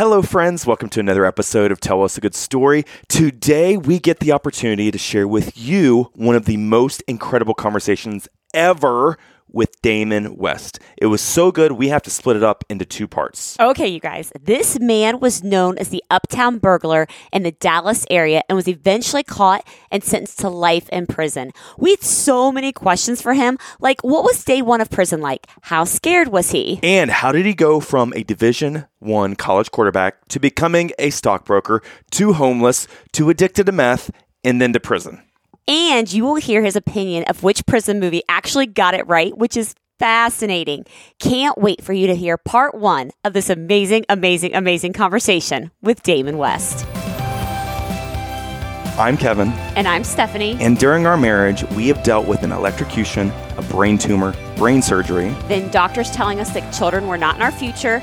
Hello, friends. Welcome to another episode of Tell Us a Good Story. Today, we get the opportunity to share with you one of the most incredible conversations ever with Damon West. It was so good, we have to split it up into two parts. Okay, you guys. This man was known as the uptown burglar in the Dallas area and was eventually caught and sentenced to life in prison. We had so many questions for him, like what was day one of prison like? How scared was he? And how did he go from a Division 1 college quarterback to becoming a stockbroker, to homeless, to addicted to meth, and then to prison? And you will hear his opinion of which prison movie actually got it right, which is fascinating. Can't wait for you to hear part one of this amazing, amazing, amazing conversation with Damon West. I'm Kevin. And I'm Stephanie. And during our marriage, we have dealt with an electrocution, a brain tumor, brain surgery. Then doctors telling us that children were not in our future,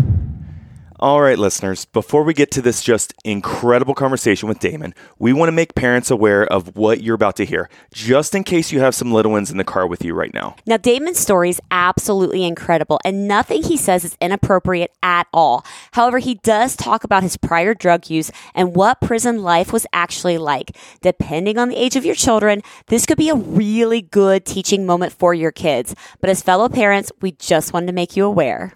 All right, listeners, before we get to this just incredible conversation with Damon, we want to make parents aware of what you're about to hear, just in case you have some little ones in the car with you right now. Now, Damon's story is absolutely incredible, and nothing he says is inappropriate at all. However, he does talk about his prior drug use and what prison life was actually like. Depending on the age of your children, this could be a really good teaching moment for your kids. But as fellow parents, we just wanted to make you aware.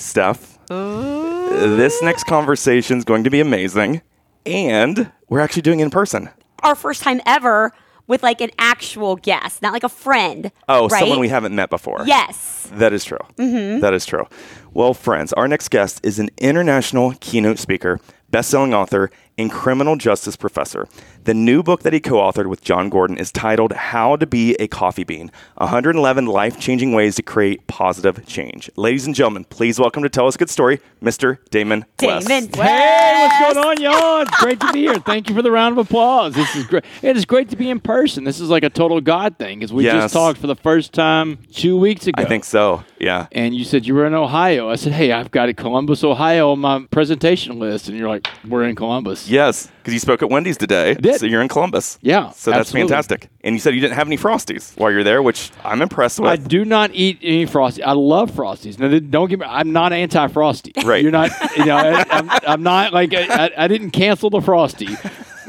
Steph, this next conversation is going to be amazing, and we're actually doing it in person. Our first time ever with like an actual guest, not like a friend. Oh, right? someone we haven't met before. Yes. That is true. Mm-hmm. That is true. Well, friends, our next guest is an international keynote speaker, best-selling author, and criminal justice professor. The new book that he co-authored with Jon Gordon is titled How to Be a Coffee Bean: 111 Life-Changing Ways to Create Positive Change. Ladies and gentlemen, please welcome to tell us a good story, Mr. Damon West. Damon West. Hey, what's going on, y'all? It's great to be here. Thank you for the round of applause. This is great. It is great to be in person. This is like a total God thing because we Yes. just talked for the first time two weeks ago. I think so. Yeah. And you said you were in Ohio. I said, hey, I've got a Columbus, Ohio on my presentation list. And you're like, we're in Columbus. Yes, because you spoke at Wendy's today. did. So you're in Columbus. Yeah, So that's absolutely. fantastic. And you said you didn't have any Frosties while you're there, which I'm impressed with. I do not eat any Frosties. I love frosties. Now, don't get me. I'm not anti-frosty. Right. You're not. You know, I, I'm, I'm not like I, I, I didn't cancel the frosty,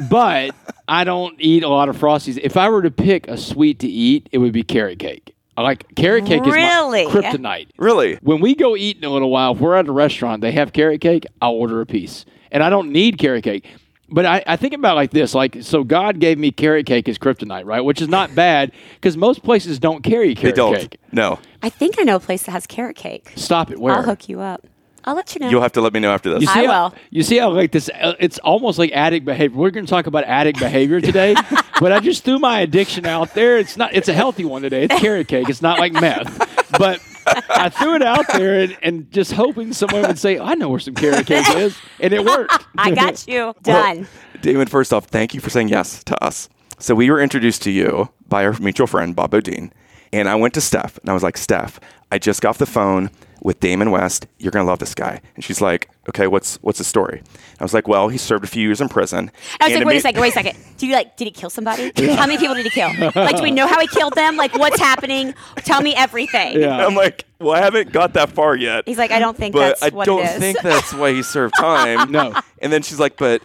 but I don't eat a lot of frosties. If I were to pick a sweet to eat, it would be carrot cake. I like carrot cake Really? is my kryptonite. really? When we go eat in a little while, if we're at a restaurant, they have carrot cake. I'll order a piece, and I don't need carrot cake. But I, I think about it like this: like, so God gave me carrot cake as kryptonite, right? Which is not bad because most places don't carry They carrot don't. cake. No. I think I know a place that has carrot cake. Stop it. Where? I'll hook you up. I'll let you know. You'll have to let me know after this. You see I how, will. You see how like this? uh, It's almost like addict behavior. We're going to talk about addict behavior today, but I just threw my addiction out there. It's not. It's a healthy one today. It's carrot cake. It's not like meth, but I threw it out there and, and just hoping someone would say, "I know where some carrot cake is," and it worked. I got you. Done. Damon, first off, thank you for saying yes to us. So we were introduced to you by our mutual friend, Bob Bodine. And I went to Steph and I was like, Steph, I just got off the phone with Damon West. You're gonna love this guy. And she's like, Okay, what's what's the story? I was like, Well, he served a few years in prison. I was like, wait a second, wait a second. Did you like? Did he kill somebody? How many people did he kill? Like, do we know how he killed them? Like, what's happening? Tell me everything. Yeah. I'm like, Well, I haven't got that far yet. He's like, I don't think but that's I what don't it is. think that's why he served time. No. And then she's like, But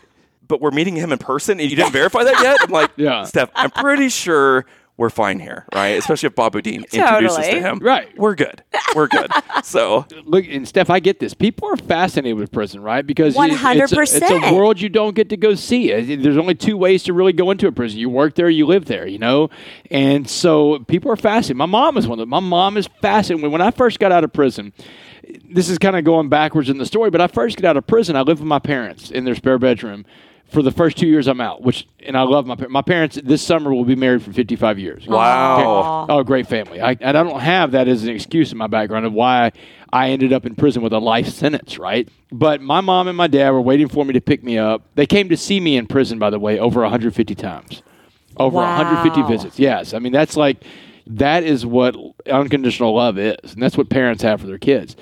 but we're meeting him in person and you didn't verify that yet? I'm like, Yeah. Steph, I'm pretty sure we're fine here, right? Especially if Bob Bodine introduces Totally. to him. Right. We're good. We're good. So Look, and Steph, I get this. People are fascinated with prison, right? Because it- it's a- It's a, world you don't get to go see. Uh, There's only two ways to really go into a prison. You work there, you live there, you know? And so people are fascinated. My mom is one of them. My mom is fascinated. When- When I first got out of prison, this is kind of going backwards in the story, but I first get out of prison, I lived with my parents in their spare bedroom for the first two years I'm out, which and I love my par- my parents. This summer will be married for 55 years. Wow. Oh, great family. I, and I don't have that as an excuse in my background of why I ended up in prison with a life sentence, right? But my mom and my dad were waiting for me to pick me up. They came to see me in prison, by the way, over 150 times. Over Wow. 150 visits. Yes. I mean, that's like, that is what unconditional love is. And that's what parents have for their kids.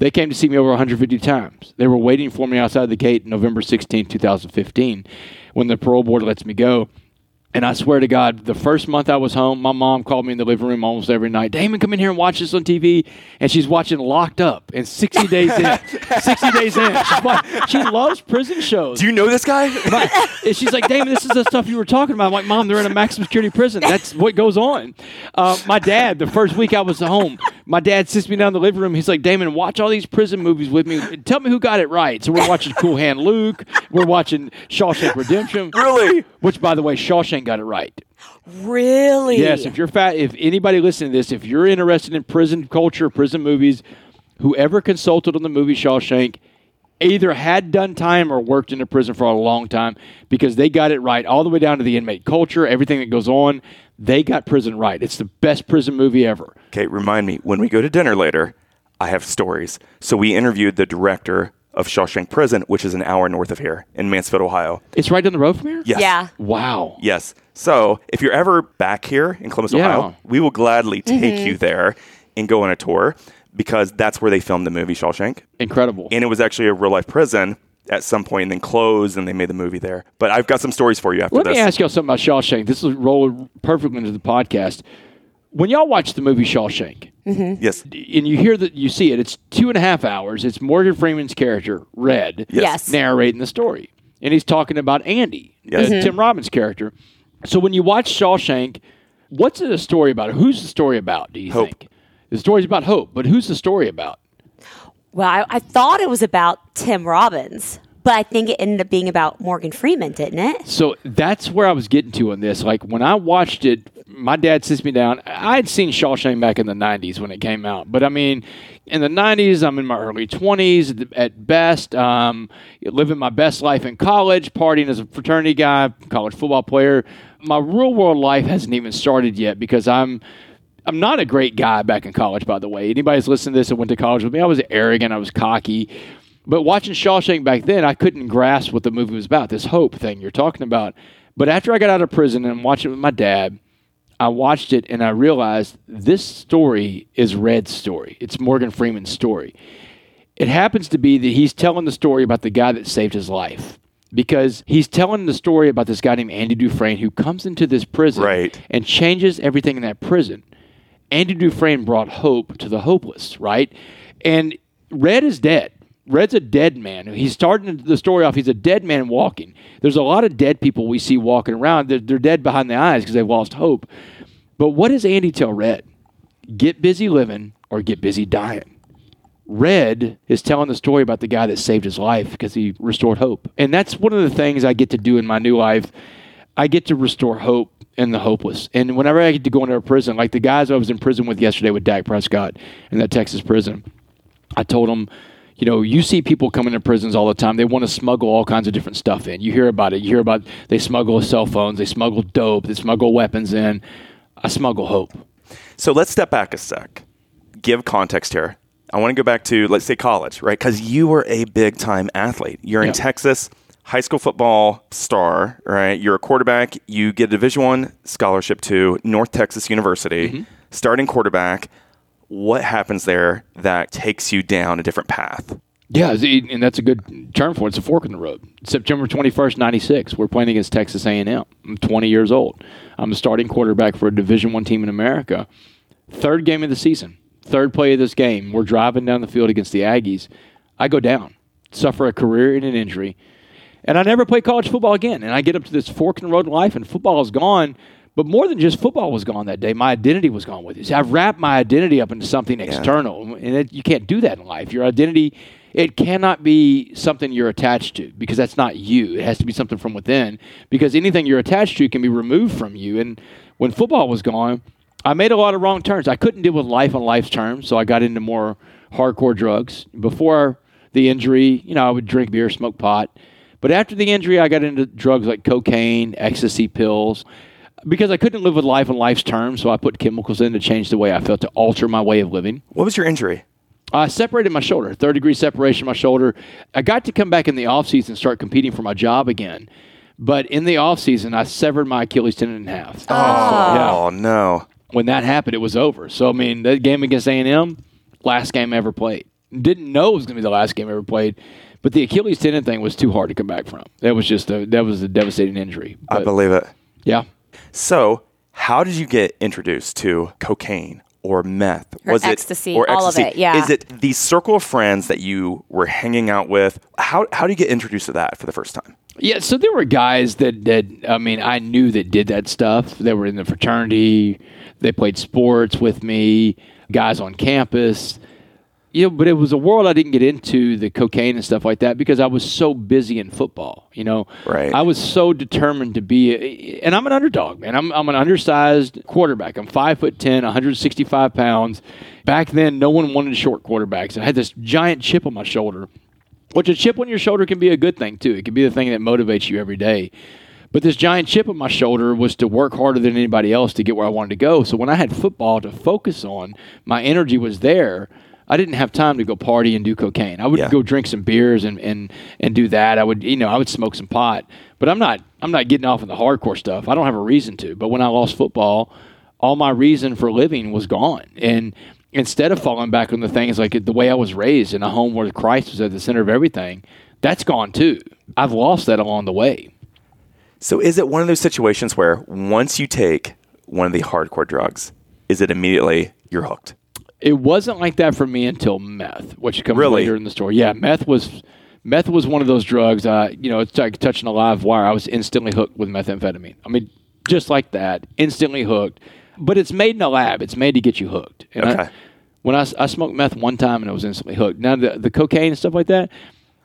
They came to see me over 150 times. They were waiting for me outside the gate November 16, 2015, when the parole board lets me go. And I swear to God, the first month I was home, my mom called me in the living room almost every night. Damon, come in here and watch this on TV. And she's watching Locked Up. And 60 days in, 60 days in, she loves prison shows. Do you know this guy? And she's like, Damon, this is the stuff you were talking about. I'm like, Mom, they're in a maximum security prison. That's what goes on. Uh, my dad, the first week I was home, my dad sits me down in the living room. He's like, Damon, watch all these prison movies with me. Tell me who got it right. So we're watching Cool Hand Luke. We're watching Shawshank Redemption. really? Which, by the way, Shawshank got it right. Really? Yes, if you're fat, if anybody listening to this, if you're interested in prison culture, prison movies, whoever consulted on the movie Shawshank either had done time or worked in a prison for a long time because they got it right all the way down to the inmate culture, everything that goes on. They got prison right. It's the best prison movie ever. Okay, remind me when we go to dinner later, I have stories. So we interviewed the director of Shawshank Prison, which is an hour north of here in Mansfield, Ohio. It's right down the road from here? Yes. Yeah. Wow. Yes. So if you're ever back here in Columbus, Yeah. Ohio, we will gladly mm-hmm. take you there and go on a tour because that's where they filmed the movie Shawshank. Incredible. And it was actually a real life prison at some point and then closed and they made the movie there. But I've got some stories for you after Let this. me ask y'all something about Shawshank. This will roll perfectly into the podcast. When y'all watch the movie Shawshank, yes. and you hear that you see it, it's two and a half hours. It's Morgan Freeman's character, Red, Yes. narrating the story. And he's talking about Andy, Yes. uh, Tim Robbins' character. So when you watch Shawshank, what's it a story about? Who's the story about, do you Hope. think? The story's about hope, but who's the story about? Well, I, I thought it was about Tim Robbins, but I think it ended up being about Morgan Freeman, didn't it? So that's where I was getting to on this. Like when I watched it, my dad sits me down. I had seen Shawshank back in the '90s when it came out, but I mean, in the '90s, I'm in my early 20s at best, um, living my best life in college, partying as a fraternity guy, college football player. My real world life hasn't even started yet because I'm. I'm not a great guy back in college, by the way. Anybody's listening to this and went to college with me, I was arrogant, I was cocky. But watching Shawshank back then, I couldn't grasp what the movie was about, this hope thing you're talking about. But after I got out of prison and watched it with my dad, I watched it and I realized this story is Red's story. It's Morgan Freeman's story. It happens to be that he's telling the story about the guy that saved his life. Because he's telling the story about this guy named Andy Dufresne who comes into this prison Right. and changes everything in that prison. Andy Dufresne brought hope to the hopeless, right? And Red is dead. Red's a dead man. He's starting the story off. He's a dead man walking. There's a lot of dead people we see walking around. They're, they're dead behind the eyes because they've lost hope. But what does Andy tell Red? Get busy living or get busy dying. Red is telling the story about the guy that saved his life because he restored hope. And that's one of the things I get to do in my new life. I get to restore hope in the hopeless. And whenever I get to go into a prison, like the guys I was in prison with yesterday with Dak Prescott in that Texas prison, I told them, you know, you see people coming to prisons all the time. They want to smuggle all kinds of different stuff in. You hear about it. You hear about they smuggle cell phones, they smuggle dope, they smuggle weapons in. I smuggle hope. So let's step back a sec. Give context here. I want to go back to, let's say, college, right? Because you were a big time athlete. You're Yeah. in Texas, high school football star, right? You're a quarterback. You get a Division One scholarship to North Texas University, Mm-hmm. starting quarterback. What happens there that takes you down a different path? Yeah, and that's a good term for it. It's a fork in the road. September 21st, 96. We're playing against Texas A&M. I'm 20 years old. I'm the starting quarterback for a Division One team in America. Third game of the season. Third play of this game. We're driving down the field against the Aggies. I go down, suffer a career and an injury, and I never play college football again. And I get up to this fork in the road in life, and football is gone. But more than just football was gone that day, my identity was gone with it. See, I've wrapped my identity up into something external, and it, you can't do that in life. Your identity, it cannot be something you're attached to because that's not you. It has to be something from within because anything you're attached to can be removed from you. And when football was gone, I made a lot of wrong turns. I couldn't deal with life on life's terms, so I got into more hardcore drugs. Before the injury, you know, I would drink beer, smoke pot. But after the injury, I got into drugs like cocaine, ecstasy pills, because I couldn't live with life on life's terms. So I put chemicals in to change the way I felt, to alter my way of living. What was your injury? I separated my shoulder, third degree separation of my shoulder. I got to come back in the offseason and start competing for my job again. But in the offseason, I severed my Achilles tendon in half. Oh, no. When that happened, it was over. So, I mean, that game against A&M, last game I ever played. Didn't know it was going to be the last game I ever played. But the Achilles tendon thing was too hard to come back from. That was just a, that was a devastating injury. I believe it. yeah. So, how did you get introduced to cocaine or meth? Or ecstasy, or all of ecstasy? it, yeah. Is it the circle of friends that you were hanging out with? How how do you get introduced to that for the first time? Yeah, so there were guys that, that I mean, I knew that did that stuff. They were in the fraternity. They played sports with me. Guys on campus. You know, but it was a world I didn't get into the cocaine and stuff like that because I was so busy in football. You know, Right. I was so determined to be, a, and I'm an underdog, man. I'm I'm an undersized quarterback. I'm five foot ten, 165 pounds. Back then, no one wanted short quarterbacks. I had this giant chip on my shoulder which a chip on your shoulder can be a good thing too. It can be the thing that motivates you every day. But this giant chip on my shoulder was to work harder than anybody else to get where I wanted to go. So when I had football to focus on, my energy was there. I didn't have time to go party and do cocaine. I would Yeah. go drink some beers and, and and do that. I would you know I would smoke some pot. But I'm not I'm not getting off in the hardcore stuff. I don't have a reason to. But when I lost football, all my reason for living was gone. And instead of falling back on the things like the way I was raised in a home where Christ was at the center of everything, that's gone too. I've lost that along the way. So, is it one of those situations where once you take one of the hardcore drugs, is it immediately you're hooked? It wasn't like that for me until meth, which comes Really? later in the story. Yeah, meth was meth was one of those drugs. Uh, you know, it's like touching a live wire. I was instantly hooked with methamphetamine. I mean, just like that, instantly hooked. But it's made in a lab. It's made to get you hooked. And I- Okay. when I, I smoked meth one time and I was instantly hooked. Now the the cocaine and stuff like that.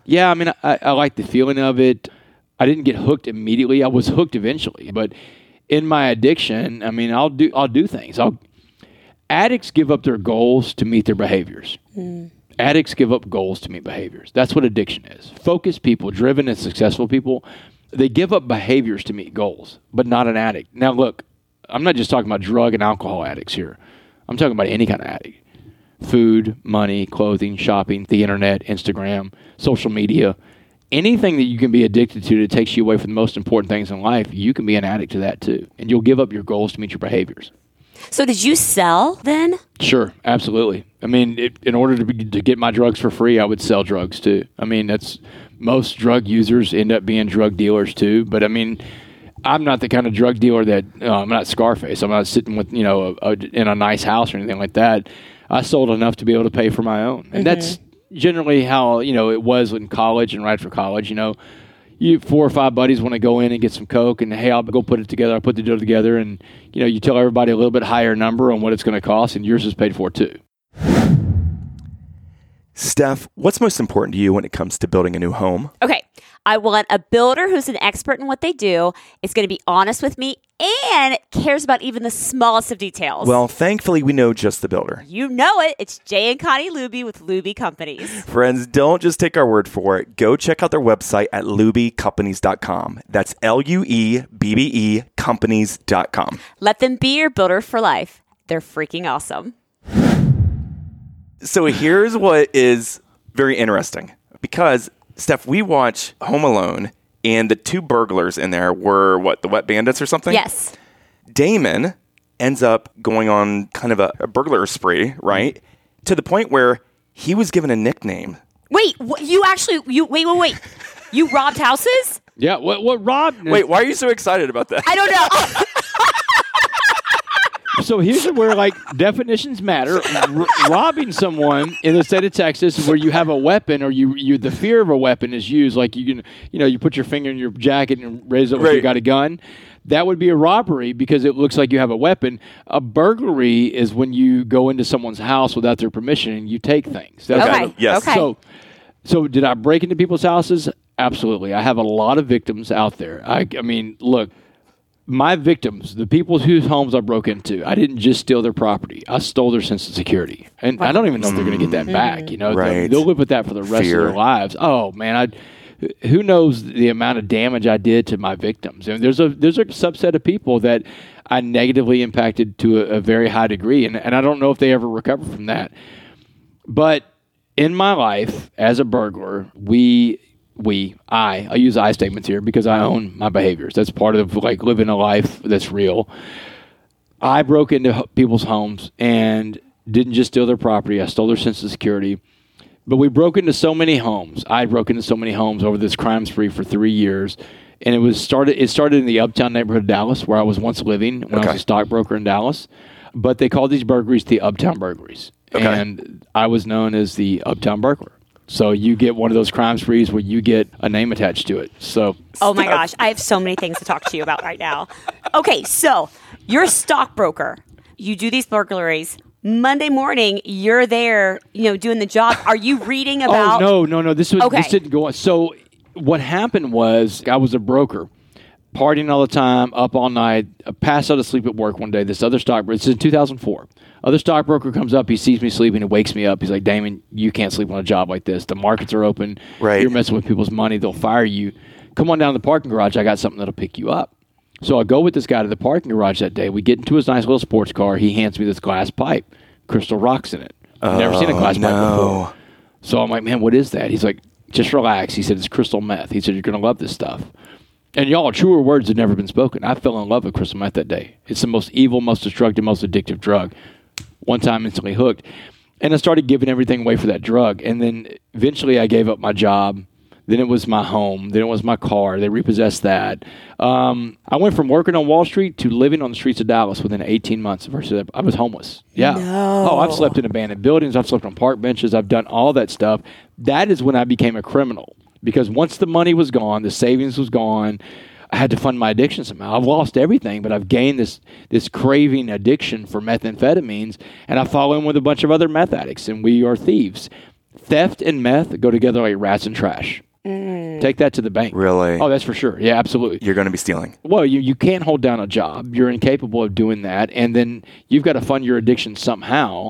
Yeah, I mean, I, I like the feeling of it. I didn't get hooked immediately. I was hooked eventually, but in my addiction, I mean, I'll do I'll do things. I'll addicts give up their goals to meet their behaviors. Hmm. Addicts give up goals to meet behaviors. That's what addiction is. Focused people, driven and successful people, they give up behaviors to meet goals, but not an addict. Now, look, I'm not just talking about drug and alcohol addicts here. I'm talking about any kind of addict food, money, clothing, shopping, the internet, Instagram, social media. Anything that you can be addicted to that takes you away from the most important things in life, you can be an addict to that too. And you'll give up your goals to meet your behaviors. So did you sell then? Sure, absolutely. I mean, it, in order to, be, to get my drugs for free, I would sell drugs too. I mean, that's most drug users end up being drug dealers too. But I mean, I'm not the kind of drug dealer that uh, I'm not Scarface. I'm not sitting with you know a, a, in a nice house or anything like that. I sold enough to be able to pay for my own, and that's generally how you know it was in college and right for college. You know, you four or five buddies want to go in and get some coke, and hey, I'll go put it together. i'll put the deal together, and you know, you tell everybody a little bit higher number on what it's going to cost, and yours is paid for too. Steph, what's most important to you when it comes to building a new home? Okay. I want a builder who's an expert in what they do, is going to be honest with me, and cares about even the smallest of details. Well, thankfully, we know just the builder. you know it. It's Jay and Connie Luebbe with Luebbe Companies. Friends, don't just take our word for it. Go check out their website at luebbecompanies.com. That's L U E B B E companies.com. Let them be your builder for life. They're freaking awesome. So here's what is very interesting because, Steph, we watch Home Alone and the two burglars in there were what, the wet bandits or something? Yes. Damon ends up going on kind of a, a burglar spree, right? To the point where he was given a nickname. Wait, wh- you actually you wait, wait, wait. You robbed houses? Yeah, what what Rob? Wait, why are you so excited about that? I don't know. So here's where like definitions matter. R- robbing someone in the state of Texas, where you have a weapon or you you the fear of a weapon is used, like you can you know you put your finger in your jacket and raise it like you Right. got a gun. That would be a robbery because it looks like you have a weapon. A burglary is when you go into someone's house without their permission and you take things. That's Okay. what- Yes. Okay. So, so did I break into people's houses? Absolutely. I have a lot of victims out there. I, I mean, look, my victims, the people whose homes I broke into, I didn't just steal their property. I stole their sense of security, and I don't even know if they're going to get that back. Mm-hmm. You know, Right. they'll live with that for the rest Fear. of their lives. Oh man, I. who knows the amount of damage I did to my victims. And there's a there's a subset of people that I negatively impacted to a, a very high degree, and, and I don't know if they ever recover from that. But in my life as a burglar, we we I I use I statements here because I own my behaviors. That's part of like living a life that's real. I broke into people's homes and didn't just steal their property. I stole their sense of security. But we broke into so many homes. I broke into so many homes over this crime spree for three years, and it was started. It started in the Uptown neighborhood of Dallas, where I was once living when I was a stockbroker in Dallas. But they called these burglaries the Uptown burglaries, Okay. and I was known as the Uptown burglar. So you get one of those crime sprees where you get a name attached to it. So Oh my gosh, I have so many things to talk to you about right now. Okay, so you're a stockbroker. You do these burglaries. Monday morning, you're there, you know, doing the job. Are you reading oh, about? Oh no, no, no! This was Okay. this didn't go on. So what happened was I was a broker, partying all the time, up all night. I passed out of sleep at work one day. This other stockbroker. This is in 2004. Other stockbroker comes up. He sees me sleeping. He wakes me up. He's like, "Damon, you can't sleep on a job like this. The markets are open. Right. You're messing with people's money. They'll fire you. Come on down to the parking garage. I got something that'll pick you up." So I go with this guy to the parking garage that day. We get into his nice little sports car. He hands me this glass pipe, crystal rocks in it. I've never seen a glass oh, pipe before. So I'm like, man, what is that? He's like, just relax. He said, it's crystal meth. He said, you're going to love this stuff. And y'all, truer words had never been spoken. I fell in love with crystal meth that day. It's the most evil, most destructive, most addictive drug. One time, instantly hooked. And I started giving everything away for that drug. And then eventually I gave up my job. Then it was my home. Then it was my car. They repossessed that. Um, I went from working on Wall Street to living on the streets of Dallas within 18 months. Versus I was homeless. Yeah. No. Oh, I've slept in abandoned buildings. I've slept on park benches. I've done all that stuff. That is when I became a criminal because once the money was gone, the savings was gone. I had to fund my addiction somehow. I've lost everything, but I've gained this this craving addiction for methamphetamines, and I fall in with a bunch of other meth addicts, and we are thieves. Theft and meth go together like rats and trash. Mm. Take that to the bank. Really? Oh, that's for sure. Yeah, absolutely. You're going to be stealing. Well, you, you can't hold down a job. You're incapable of doing that. And then you've got to fund your addiction somehow,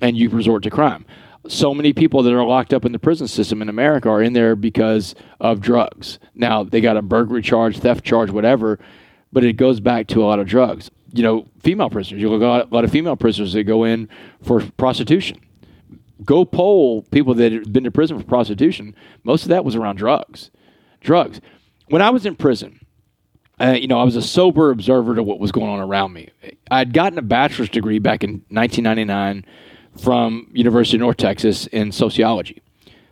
and you resort to crime. So many people that are locked up in the prison system in America are in there because of drugs. Now, they got a burglary charge, theft charge, whatever, but it goes back to a lot of drugs. You know, female prisoners. You look at a lot of female prisoners that go in for prostitution go poll people that have been to prison for prostitution. Most of that was around drugs. Drugs. When I was in prison, uh, you know, I was a sober observer to what was going on around me. I'd gotten a bachelor's degree back in 1999 from University of North Texas in sociology.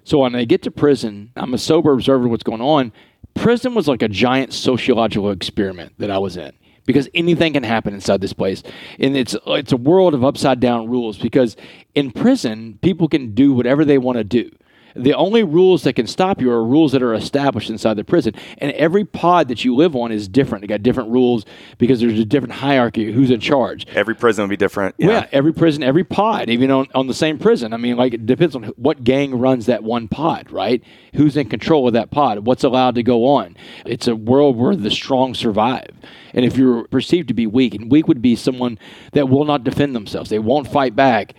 So when I get to prison, I'm a sober observer of what's going on. Prison was like a giant sociological experiment that I was in because anything can happen inside this place, and it's it's a world of upside down rules. Because in prison, people can do whatever they want to do. The only rules that can stop you are rules that are established inside the prison. And every pod that you live on is different. They got different rules because there's a different hierarchy of who's in charge. Every prison will be different. Well, Yeah, every prison, every pod, even on, on the same prison. I mean, like it depends on what gang runs that one pod, right? Who's in control of that pod? What's allowed to go on? It's a world where the strong survive. And if you're perceived to be weak, and weak would be someone that will not defend themselves, they won't fight back,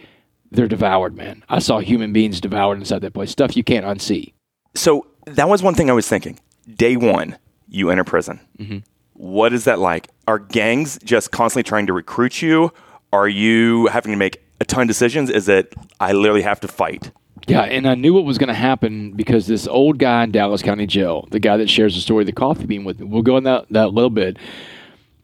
they're devoured, man. I saw human beings devoured inside that place. Stuff you can't unsee. So that was one thing I was thinking. Day one, you enter prison. Mm-hmm. What is that like? Are gangs just constantly trying to recruit you? Are you having to make a ton of decisions? Is it I literally have to fight? Yeah, and I knew what was going to happen because this old guy in Dallas County Jail, the guy that shares the story of the coffee bean with me, we'll go in that that little bit.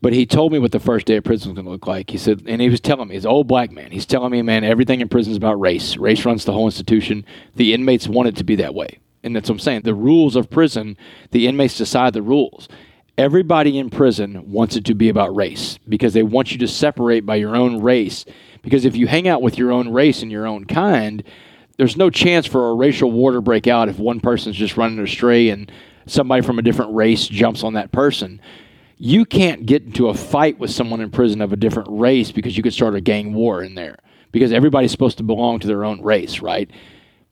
But he told me what the first day of prison was going to look like. He said, and he was telling me, he's an old black man. He's telling me, man, everything in prison is about race. Race runs the whole institution. The inmates want it to be that way. And that's what I'm saying. The rules of prison, the inmates decide the rules. Everybody in prison wants it to be about race because they want you to separate by your own race. Because if you hang out with your own race and your own kind, there's no chance for a racial war to break out if one person's just running astray and somebody from a different race jumps on that person. You can't get into a fight with someone in prison of a different race because you could start a gang war in there because everybody's supposed to belong to their own race, right?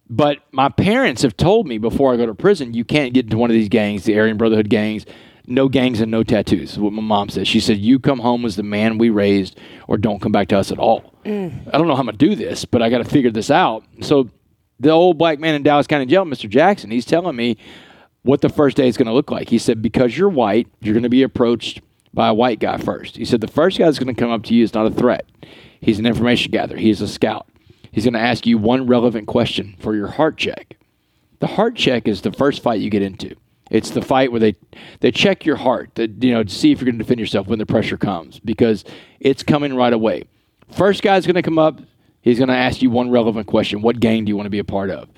But my parents have told me before I go to prison, you can't get into one of these gangs, the Aryan Brotherhood gangs. No gangs and no tattoos. is what my mom said. She said, "You come home as the man we raised, or don't come back to us at all." Mm. I don't know how I'm gonna do this, but I got to figure this out. So, the old black man in Dallas County Jail, Mr. Jackson, he's telling me what the first day is going to look like. He said, because you're white, you're going to be approached by a white guy first. He said, the first guy that's going to come up to you is not a threat. He's an information gatherer. He's a scout. He's going to ask you one relevant question for your heart check. The heart check is the first fight you get into. It's the fight where they they check your heart, that you know, to see if you're going to defend yourself when the pressure comes because it's coming right away. First guy's going to come up. He's going to ask you one relevant question: What gang do you want to be a part of?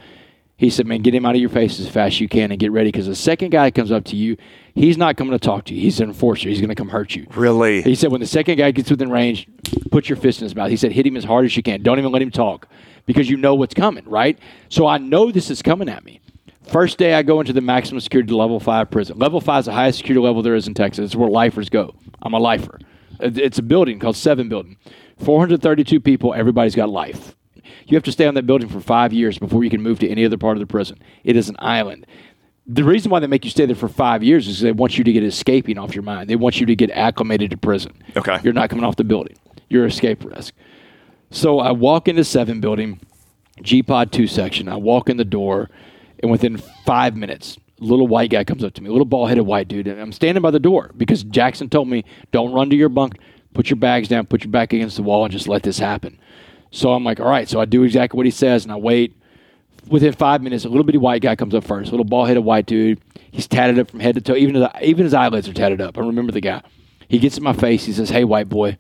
He said, "Man, get him out of your face as fast as you can and get ready because the second guy comes up to you, he's not coming to talk to you. He's an enforcer. He's going to come hurt you." Really? He said, "When the second guy gets within range, put your fist in his mouth." He said, "Hit him as hard as you can. Don't even let him talk because you know what's coming, right?" So I know this is coming at me. First day I go into the maximum security level five prison. Level five is the highest security level there is in Texas. It's where lifers go. I'm a lifer. It's a building called Seven Building. 432 people. Everybody's got life. You have to stay on that building for five years before you can move to any other part of the prison. It is an island. The reason why they make you stay there for five years is they want you to get escaping off your mind. They want you to get acclimated to prison. Okay. You're not coming off the building. You're escape risk. So I walk into seven building, G Pod two section. I walk in the door, and within five minutes, a little white guy comes up to me, a little bald headed white dude, and I'm standing by the door because Jackson told me, "Don't run to your bunk. Put your bags down. Put your back against the wall, and just let this happen." So I'm like, "All right." So I do exactly what he says, and I wait. Within five minutes, a little bitty white guy comes up first, a little bald headed white dude. He's tatted up from head to toe. Even his, even his eyelids are tatted up. I remember the guy. He gets in my face. He says, "Hey, white boy."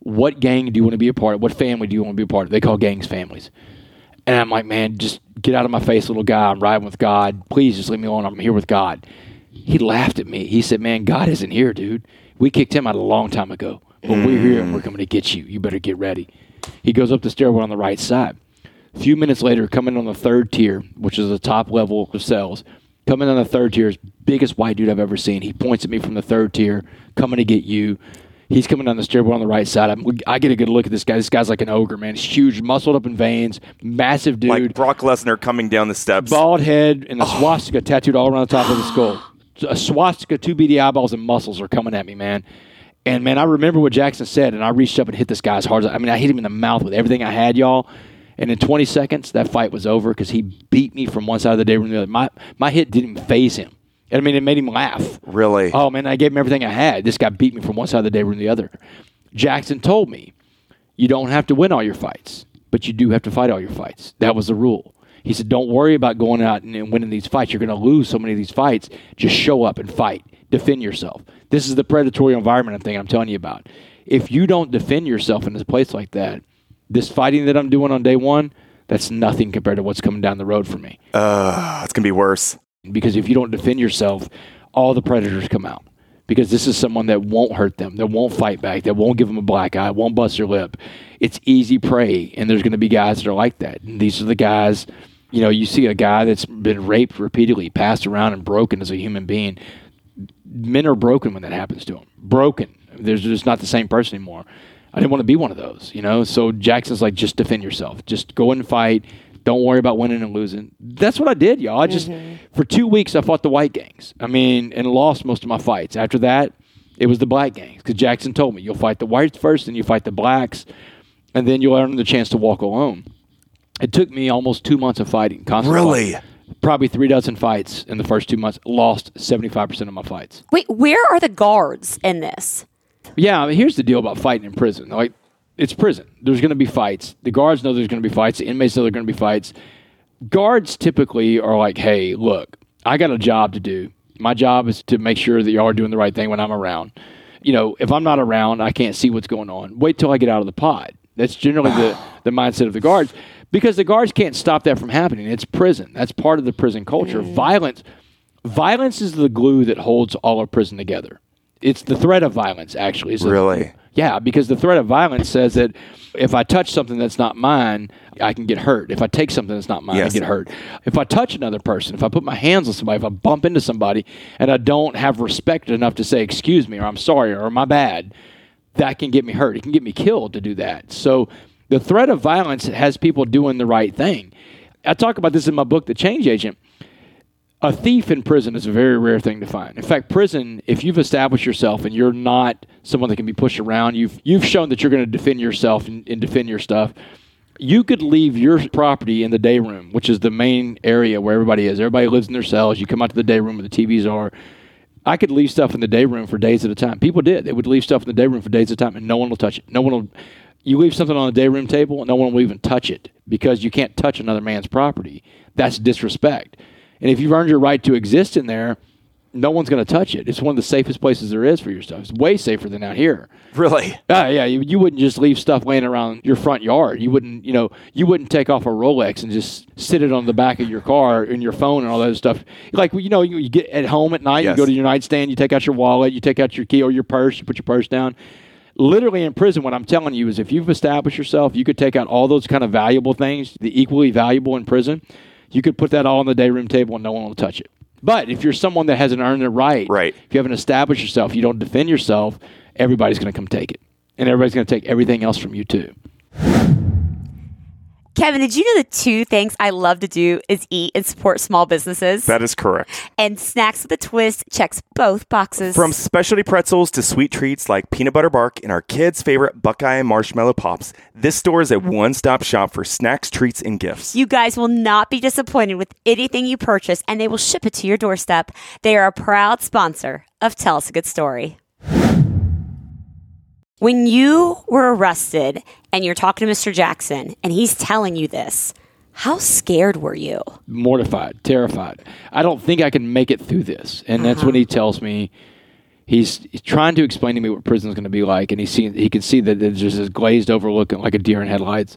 what gang do you want to be a part of? What family do you want to be a part of? They call gangs families. And I'm like, man, just get out of my face, little guy. I'm riding with God. Please just leave me alone. I'm here with God. He laughed at me. He said, man, God isn't here, dude. We kicked him out a long time ago. But we're here and we're mm. coming to get you. You better get ready. He goes up the stairwell on the right side. A few minutes later, coming on the third tier, which is the top level of cells, coming on the third tier is biggest white dude I've ever seen. He points at me from the third tier, coming to get you. He's coming down the stairwell on the right side. I'm, I get a good look at this guy. This guy's like an ogre, man. He's huge, muscled up in veins, massive dude, Like Brock Lesnar coming down the steps. bald head, and a oh. swastika tattooed all around the top of the skull. A swastika, two beady eyeballs, and muscles are coming at me, man. And man, I remember what Jackson said, and I reached up and hit this guy as hard as I mean, I hit him in the mouth with everything I had, y'all. And in 20 seconds, that fight was over because he beat me from one side of the day room to the other. My my hit didn't faze him. I mean, it made him laugh. Really? Oh man, I gave him everything I had. This guy beat me from one side of the day room to the other. Jackson told me, you don't have to win all your fights, but you do have to fight all your fights. That was the rule. He said, don't worry about going out and, and winning these fights. You're going to lose so many of these fights. Just show up and fight. Defend yourself. This is the predatory environment I'm thinking I'm telling you about. If you don't defend yourself in a place like that, this fighting that I'm doing on day one, that's nothing compared to what's coming down the road for me Uh, it's going to be worse. because if you don't defend yourself, all the predators come out. Because this is someone that won't hurt them, that won't fight back, that won't give them a black eye, won't bust their lip. It's easy prey, and there's going to be guys that are like that. And these are the guys, you know, you see a guy that's been raped repeatedly, passed around, and broken as a human being. Men are broken when that happens to them. Broken. They're just not the same person anymore. I didn't want to be one of those, you know. So Jackson's like, just defend yourself. Just go and fight. Don't worry about winning and losing. That's what I did, y'all. I just mm-hmm. for two weeks I fought the white gangs. I mean, and lost most of my fights. After that, it was the black gangs because Jackson told me you'll fight the whites first, then you fight the blacks, and then you'll earn the chance to walk alone. It took me almost two months of fighting. Constant Really? fighting. Probably three dozen fights in the first two months. Lost seventy five percent of my fights. Wait, where are the guards in this? Yeah, I mean, here's the deal about fighting in prison. Like, it's prison. There's going to be fights. The guards know there's going to be fights. The inmates know there's going to be fights. Guards typically are like, hey, look, I got a job to do. My job is to make sure that y'all are doing the right thing when I'm around. You know, if I'm not around, I can't see what's going on. Wait till I get out of the pod. That's generally the, the mindset of the guards because the guards can't stop that from happening. It's prison. That's part of the prison culture. Mm. Violence, violence is the glue that holds all of prison together. It's the threat of violence, actually. is the- Really? yeah, because the threat of violence says that if I touch something that's not mine, I can get hurt. If I take something that's not mine, Yes. I get hurt. If I touch another person, if I put my hands on somebody, if I bump into somebody and I don't have respect enough to say excuse me or I'm sorry or my bad, that can get me hurt. It can get me killed to do that. So the threat of violence has people doing the right thing. I talk about this in my book, The Change Agent a thief in prison is a very rare thing to find. In fact, prison, if you've established yourself and you're not someone that can be pushed around, you've you've shown that you're going to defend yourself and, and defend your stuff. You could leave your property in the day room, which is the main area where everybody is. Everybody lives in their cells. You come out to the day room where the TVs are. I could leave stuff in the day room for days at a time. People did. They would leave stuff in the day room for days at a time, and no one will touch it. No one will. You leave something on the day room table, and no one will even touch it because you can't touch another man's property. That's disrespect. And if you've earned your right to exist in there, no one's going to touch it. It's one of the safest places there is for your stuff. It's way safer than out here. Really? Uh, yeah, you, you wouldn't just leave stuff laying around your front yard. You wouldn't, you know, you wouldn't take off a Rolex and just sit it on the back of your car and your phone and all that stuff. Like, you know, you, you get at home at night, Yes. you go to your nightstand, you take out your wallet, you take out your key or your purse, you put your purse down. Literally in prison, what I'm telling you is if you've established yourself, you could take out all those kind of valuable things, the equally valuable in prison, you could put that all on the day room table and no one will touch it. But if you're someone that hasn't earned the right, Right. if you haven't established yourself, you don't defend yourself, everybody's going to come take it. And everybody's going to take everything else from you too. Kevin, did you know the two things I love to do is eat and support small businesses? That is correct. and Snacks with a Twist checks both boxes. From specialty pretzels to sweet treats like peanut butter bark and our kids' favorite Buckeye and Marshmallow Pops, this store is a one stop shop for snacks, treats, and gifts. You guys will not be disappointed with anything you purchase, and they will ship it to your doorstep. They are a proud sponsor of Tell Us a Good Story. When you were arrested and you're talking to Mr. Jackson and he's telling you this, how scared were you? Mortified, terrified. I don't think I can make it through this. And that's when he uh-huh. tells me he's, he's trying to explain to me what prison's going to be like. And he, see, he can see that there's just this glazed over look like a deer in headlights.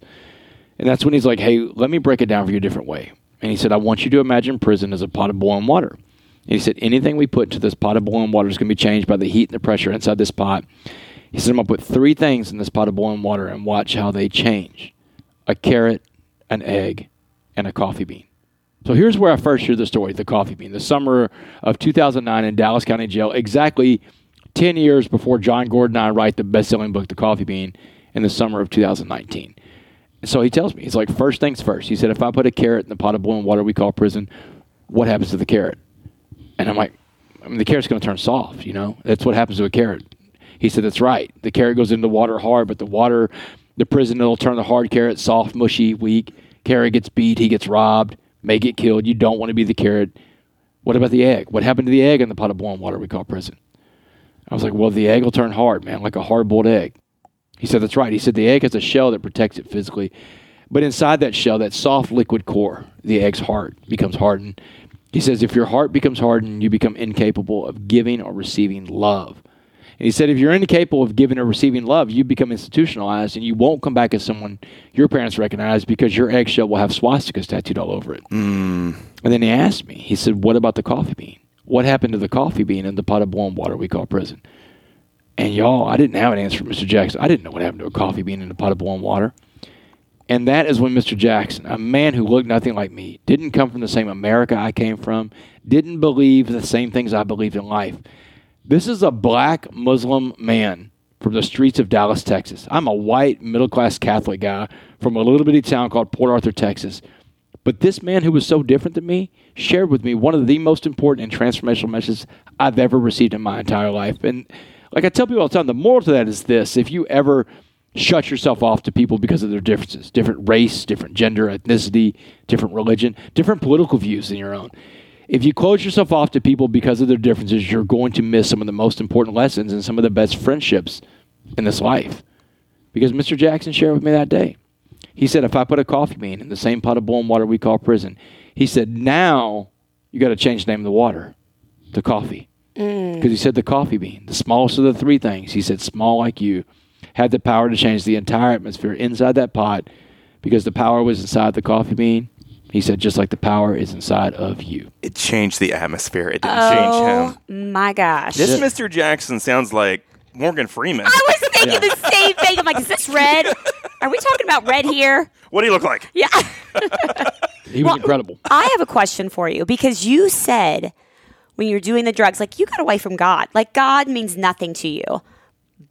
And that's when he's like, hey, let me break it down for you a different way. And he said, I want you to imagine prison as a pot of boiling water. And he said, anything we put into this pot of boiling water is going to be changed by the heat and the pressure inside this pot. He said, I'm going to put three things in this pot of boiling water and watch how they change a carrot, an egg, and a coffee bean. So here's where I first heard the story the coffee bean. The summer of 2009 in Dallas County Jail, exactly 10 years before Jon Gordon and I write the best selling book, The Coffee Bean, in the summer of 2019. So he tells me, he's like, first things first. He said, if I put a carrot in the pot of boiling water we call prison, what happens to the carrot? And I'm like, I mean, the carrot's going to turn soft, you know? That's what happens to a carrot. He said, that's right. The carrot goes into the water hard, but the water, the prison, it'll turn the hard carrot soft, mushy, weak. Carrot gets beat, he gets robbed, may get killed. You don't want to be the carrot. What about the egg? What happened to the egg in the pot of boiling water we call prison? I was like, well, the egg will turn hard, man, like a hard boiled egg. He said, that's right. He said the egg has a shell that protects it physically. But inside that shell, that soft liquid core, the egg's heart becomes hardened. He says, if your heart becomes hardened, you become incapable of giving or receiving love. He said, if you're incapable of giving or receiving love, you become institutionalized and you won't come back as someone your parents recognize because your eggshell will have swastikas tattooed all over it. Mm. And then he asked me, he said, what about the coffee bean? What happened to the coffee bean in the pot of boiling water we call prison? And y'all, I didn't have an answer for Mr. Jackson. I didn't know what happened to a coffee bean in a pot of boiling water. And that is when Mr. Jackson, a man who looked nothing like me, didn't come from the same America I came from, didn't believe the same things I believed in life. This is a black Muslim man from the streets of Dallas, Texas. I'm a white, middle class Catholic guy from a little bitty town called Port Arthur, Texas. But this man who was so different than me shared with me one of the most important and transformational messages I've ever received in my entire life. And like I tell people all the time, the moral to that is this if you ever shut yourself off to people because of their differences different race, different gender, ethnicity, different religion, different political views than your own. If you close yourself off to people because of their differences, you're going to miss some of the most important lessons and some of the best friendships in this life. Because Mr. Jackson shared with me that day. He said, if I put a coffee bean in the same pot of boiling water we call prison, he said, now you got to change the name of the water to coffee. Mm. Because he said the coffee bean, the smallest of the three things, he said, small like you, had the power to change the entire atmosphere inside that pot because the power was inside the coffee bean. He said, just like the power is inside of you. It changed the atmosphere. It didn't change oh him. Oh my gosh. This Mr. Jackson sounds like Morgan Freeman. I was thinking the same thing. I'm like, is this red? Are we talking about red here? What do you look like? Yeah. He was incredible. I have a question for you because you said when you're doing the drugs, like you got away from God. Like God means nothing to you.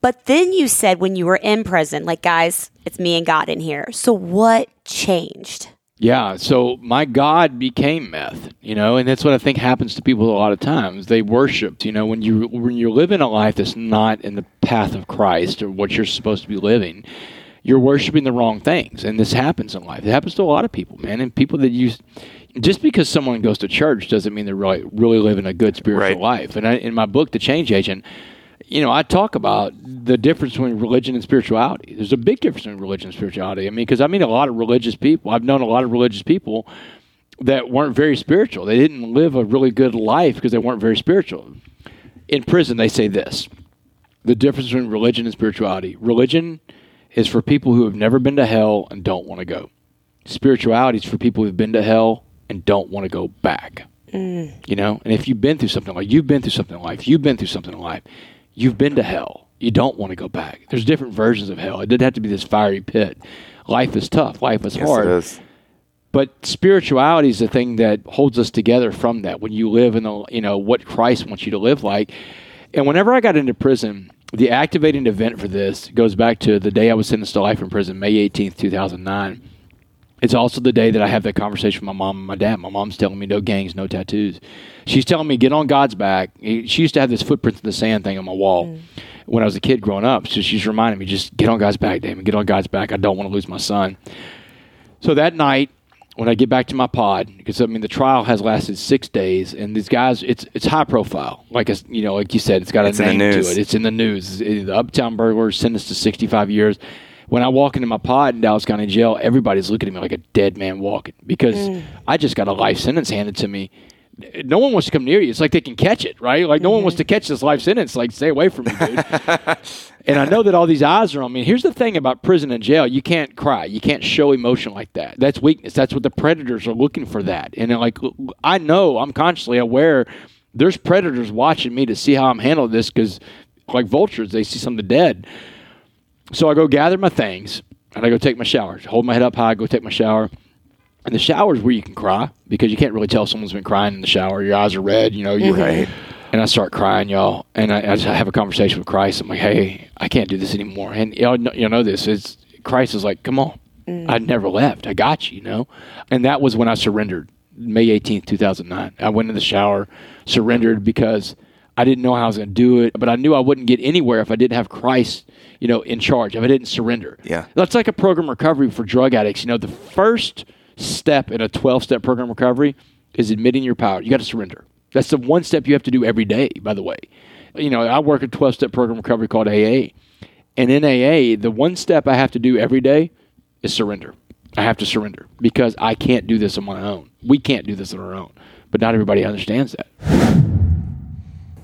But then you said when you were in prison, like, guys, it's me and God in here. So what changed? Yeah, so my God became meth, you know, and that's what I think happens to people a lot of times. They worship, you know, when you when you're living a life that's not in the path of Christ or what you're supposed to be living, you're worshiping the wrong things. And this happens in life. It happens to a lot of people, man. And people that use just because someone goes to church doesn't mean they're really, really living a good spiritual Right. life. And I, in my book, The Change Agent, you know, I talk about the difference between religion and spirituality. There's a big difference between religion and spirituality. I mean, because I mean a lot of religious people. I've known a lot of religious people that weren't very spiritual. They didn't live a really good life because they weren't very spiritual. In prison, they say this the difference between religion and spirituality. Religion is for people who have never been to hell and don't want to go. Spirituality is for people who've been to hell and don't want to go back. Mm. You know, and if you've been through something like you've been through something in life, you've been through something in life, you've been to hell. You don't want to go back. There's different versions of hell. It doesn't have to be this fiery pit. Life is tough. Life is Yes, hard. it is. But spirituality is the thing that holds us together from that. When you live in the, you know, what Christ wants you to live like. And whenever I got into prison, the activating event for this goes back to the day I was sentenced to life in prison, May 18th, 2009. It's also the day that I have that conversation with my mom and my dad. My mom's telling me no gangs, no tattoos. She's telling me get on God's back. She used to have this footprints in the sand thing on my wall mm. when I was a kid growing up. So she's reminding me just get on God's back, Damon. Get on God's back. I don't want to lose my son. So that night, when I get back to my pod, because I mean the trial has lasted six days, and these guys, it's it's high profile. Like it's, you know, like you said, it's got a It's in name to it. It's in the news. It- the Uptown burglar sentenced to 65 years. When I walk into my pod in Dallas County Jail, everybody's looking at me like a dead man walking because mm. I just got a life sentence handed to me. No one wants to come near you. It's like they can catch it, right? Like no one wants mm-hmm. to catch this life sentence. Like stay away from me, dude. And I know that all these eyes are on me. Here's the thing about prison and jail: you can't cry, you can't show emotion like that. That's weakness. That's what the predators are looking for. That, and like I know, I'm consciously aware. There's predators watching me to see how I'm handling this because, like vultures, they see something dead. So I go gather my things and I go take my shower. Hold my head up high, go take my shower. And the shower is where you can cry because you can't really tell someone's been crying in the shower. Your eyes are red, you know. You mm-hmm. Right. And I start crying, y'all. And I, I just have a conversation with Christ. I'm like, hey, I can't do this anymore. And y'all know, you know this. It's Christ is like, come on. Mm. I never left. I got you, you know. And that was when I surrendered, May 18th, 2009. I went in the shower, surrendered because I didn't know how I was going to do it, but I knew I wouldn't get anywhere if I didn't have Christ, you know, in charge. If I didn't surrender. Yeah. That's like a program recovery for drug addicts. You know, the first step in a 12 step program recovery is admitting your power. You got to surrender. That's the one step you have to do every day, by the way. You know, I work a 12 step program recovery called AA. And in AA, the one step I have to do every day is surrender. I have to surrender because I can't do this on my own. We can't do this on our own. But not everybody understands that.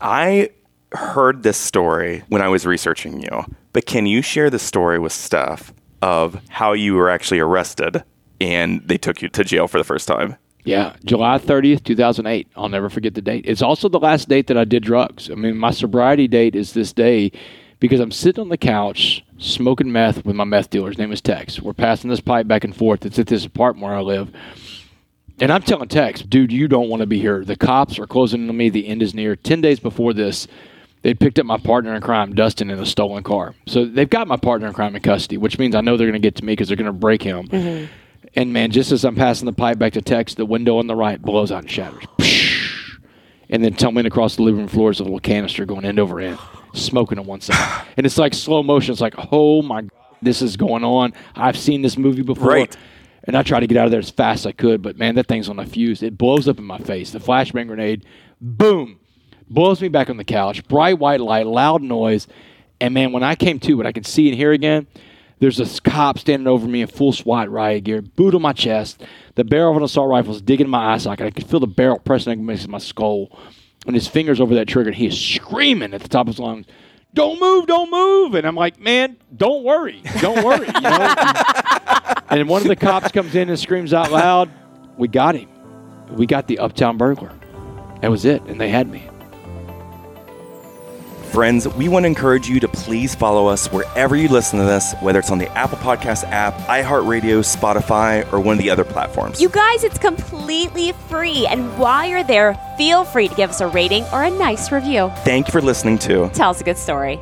I heard this story when I was researching you, but can you share the story with Steph of how you were actually arrested and they took you to jail for the first time? Yeah, July 30th, 2008. I'll never forget the date. It's also the last date that I did drugs. I mean, my sobriety date is this day because I'm sitting on the couch smoking meth with my meth dealer. His name is Tex. We're passing this pipe back and forth. It's at this apartment where I live. And I'm telling Tex, dude, you don't want to be here. The cops are closing in on me. The end is near. 10 days before this, they picked up my partner in crime, Dustin, in a stolen car. So they've got my partner in crime in custody, which means I know they're going to get to me because they're going to break him. Mm-hmm. And man, just as I'm passing the pipe back to Tex, the window on the right blows out and shatters. And then tumbling across the living room floor is a little canister going end over end, smoking on one side. And it's like slow motion. It's like, oh my God, this is going on. I've seen this movie before. Right. And I tried to get out of there as fast as I could, but man, that thing's on a fuse. It blows up in my face. The flashbang grenade, boom, blows me back on the couch. Bright white light, loud noise. And man, when I came to, when I can see and hear again, there's a cop standing over me in full SWAT riot gear, boot on my chest. The barrel of an assault rifle is digging in my eye socket. I can feel the barrel pressing against my skull. And his fingers over that trigger, and he is screaming at the top of his lungs, Don't move, don't move. And I'm like, Man, don't worry, don't worry. You know? and one of the cops comes in and screams out loud, We got him. We got the uptown burglar. That was it. And they had me. Friends, we want to encourage you to please follow us wherever you listen to this, whether it's on the Apple Podcast app, iHeartRadio, Spotify, or one of the other platforms. You guys, it's completely free. And while you're there, feel free to give us a rating or a nice review. Thank you for listening to Tell us a good story.